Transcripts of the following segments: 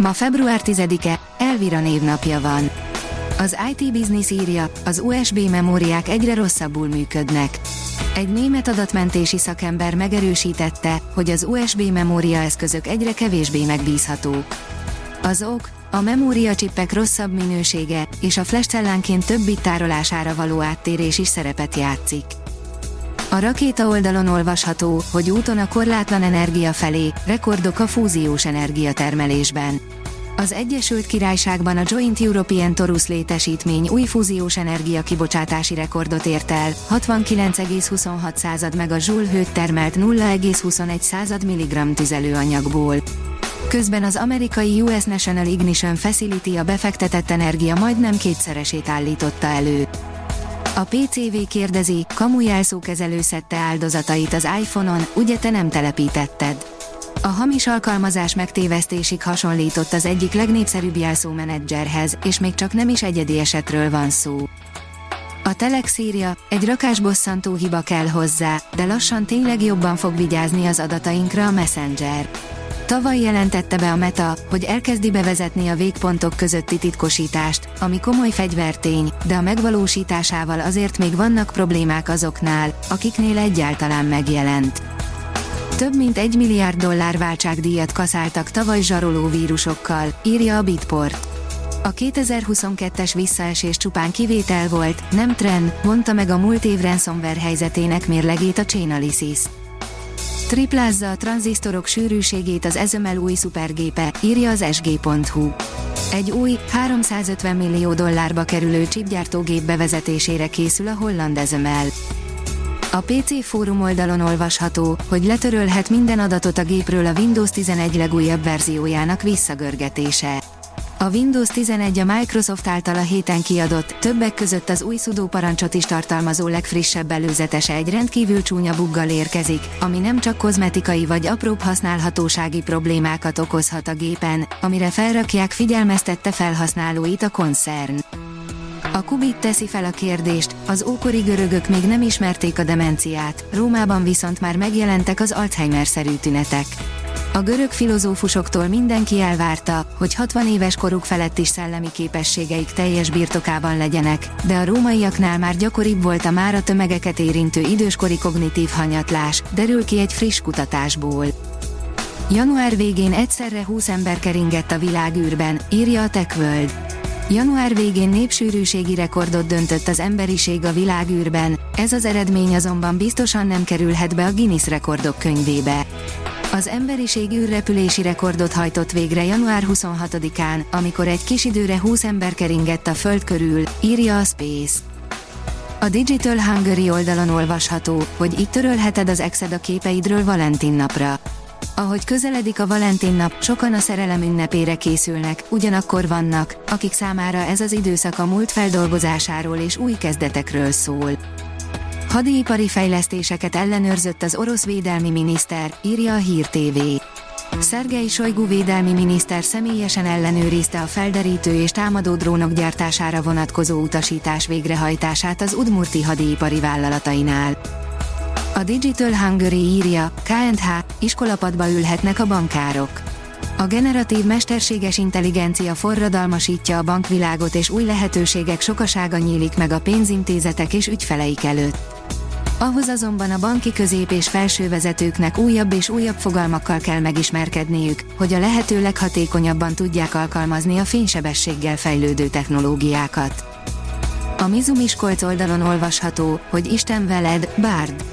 Ma február 10-e, Elvira névnapja van. Az IT Business írja, az USB memóriák egyre rosszabbul működnek. Egy német adatmentési szakember megerősítette, hogy az USB memória eszközök egyre kevésbé megbízhatók. Az ok, a memóriacsippek rosszabb minősége és a flash cellánként tárolására való áttérés is szerepet játszik. A rakéta oldalon olvasható, hogy úton a korlátlan energia felé, rekordok a fúziós energiatermelésben. Az Egyesült Királyságban a Joint European Torus létesítmény új fúziós energia kibocsátási rekordot ért el, 69,26 megajoule hőt termelt 0,21 mg tüzelőanyagból. Közben az amerikai US National Ignition Facility a befektetett energia majdnem kétszeresét állította elő. A PCV kérdezi, kamu jelszókezelő szedte áldozatait az iPhone-on, ugye te nem telepítetted? A hamis alkalmazás megtévesztésig hasonlított az egyik legnépszerűbb jelszómenedzserhez, és még csak nem is egyedi esetről van szó. A Telex írja, egy rakás bosszantó hiba kell hozzá, de lassan tényleg jobban fog vigyázni az adatainkra a Messenger. Tavaly jelentette be a Meta, hogy elkezdi bevezetni a végpontok közötti titkosítást, ami komoly fegyvertény, de a megvalósításával azért még vannak problémák azoknál, akiknél egyáltalán megjelent. Több mint egy milliárd dollár váltságdíjat kaszáltak tavaly zsaroló vírusokkal, írja a Bitport. A 2022-es visszaesés csupán kivétel volt, nem trend, mondta meg a múlt év ransomware helyzetének mérlegét a Chainalysis. Triplázza a tranzisztorok sűrűségét az Ezemel új szupergépe, írja az sg.hu. Egy új, 350 millió dollárba kerülő chipgyártógép bevezetésére készül a holland Ezemel. A PC fórum oldalon olvasható, hogy letörölhet minden adatot a gépről a Windows 11 legújabb verziójának visszagörgetése. A Windows 11 a Microsoft által a héten kiadott, többek között az új sudo parancsot is tartalmazó legfrissebb előzetese egy rendkívül csúnya buggal érkezik, ami nem csak kozmetikai vagy apróbb használhatósági problémákat okozhat a gépen, amire felrakják figyelmeztette felhasználóit a koncern. A Kubit teszi fel a kérdést, az ókori görögök még nem ismerték a demenciát, Rómában viszont már megjelentek az Alzheimer-szerű tünetek. A görög filozófusoktól mindenki elvárta, hogy 60 éves koruk felett is szellemi képességeik teljes birtokában legyenek, de a rómaiaknál már gyakoribb volt a már a tömegeket érintő időskori kognitív hanyatlás, derül ki egy friss kutatásból. Január végén egyszerre 20 ember keringett a világűrben, írja a TechWorld. Január végén népsűrűségi rekordot döntött az emberiség a világűrben, ez az eredmény azonban biztosan nem kerülhet be a Guinness rekordok könyvébe. Az emberiség űrrepülési rekordot hajtott végre január 26-án, amikor egy kis időre 20 ember keringett a Föld körül, írja a Space. A Digital Hungary oldalon olvasható, hogy itt törölheted az exed a képeidről Valentin napra. Ahogy közeledik a Valentin nap, sokan a szerelem ünnepére készülnek, ugyanakkor vannak, akik számára ez az időszak a múlt feldolgozásáról és új kezdetekről szól. Hadipari fejlesztéseket ellenőrzött az orosz védelmi miniszter, írja a Hír TV. Szergei Sojgu védelmi miniszter személyesen ellenőrizte a felderítő és támadó drónok gyártására vonatkozó utasítás végrehajtását az Udmurti hadipari vállalatainál. A Digital Hungary írja, KNH, iskolapadba ülhetnek a bankárok. A generatív mesterséges intelligencia forradalmasítja a bankvilágot és új lehetőségek sokasága nyílik meg a pénzintézetek és ügyfeleik előtt. Ahhoz azonban a banki közép- és felsővezetőknek újabb és újabb fogalmakkal kell megismerkedniük, hogy a lehető leghatékonyabban tudják alkalmazni a fénysebességgel fejlődő technológiákat. A Mizu Miskolc oldalon olvasható, hogy Isten veled, Bárd.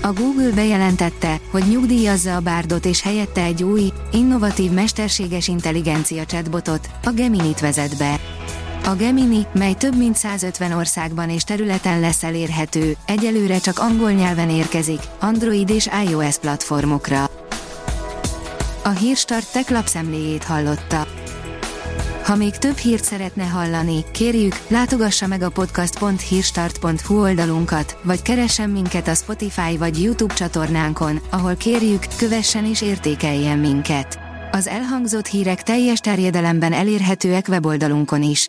A Google bejelentette, hogy nyugdíjazza a Bárdot és helyette egy új, innovatív mesterséges intelligencia chatbotot, a Gemini-t vezet be. A Gemini, mely több mint 150 országban és területen lesz elérhető, egyelőre csak angol nyelven érkezik, Android és iOS platformokra. A Hírstart tech lapszemléjét hallotta. Ha még több hírt szeretne hallani, kérjük, látogassa meg a podcast.hírstart.hu oldalunkat, vagy keressen minket a Spotify vagy YouTube csatornánkon, ahol kérjük, kövessen és értékeljen minket. Az elhangzott hírek teljes terjedelemben elérhetőek weboldalunkon is.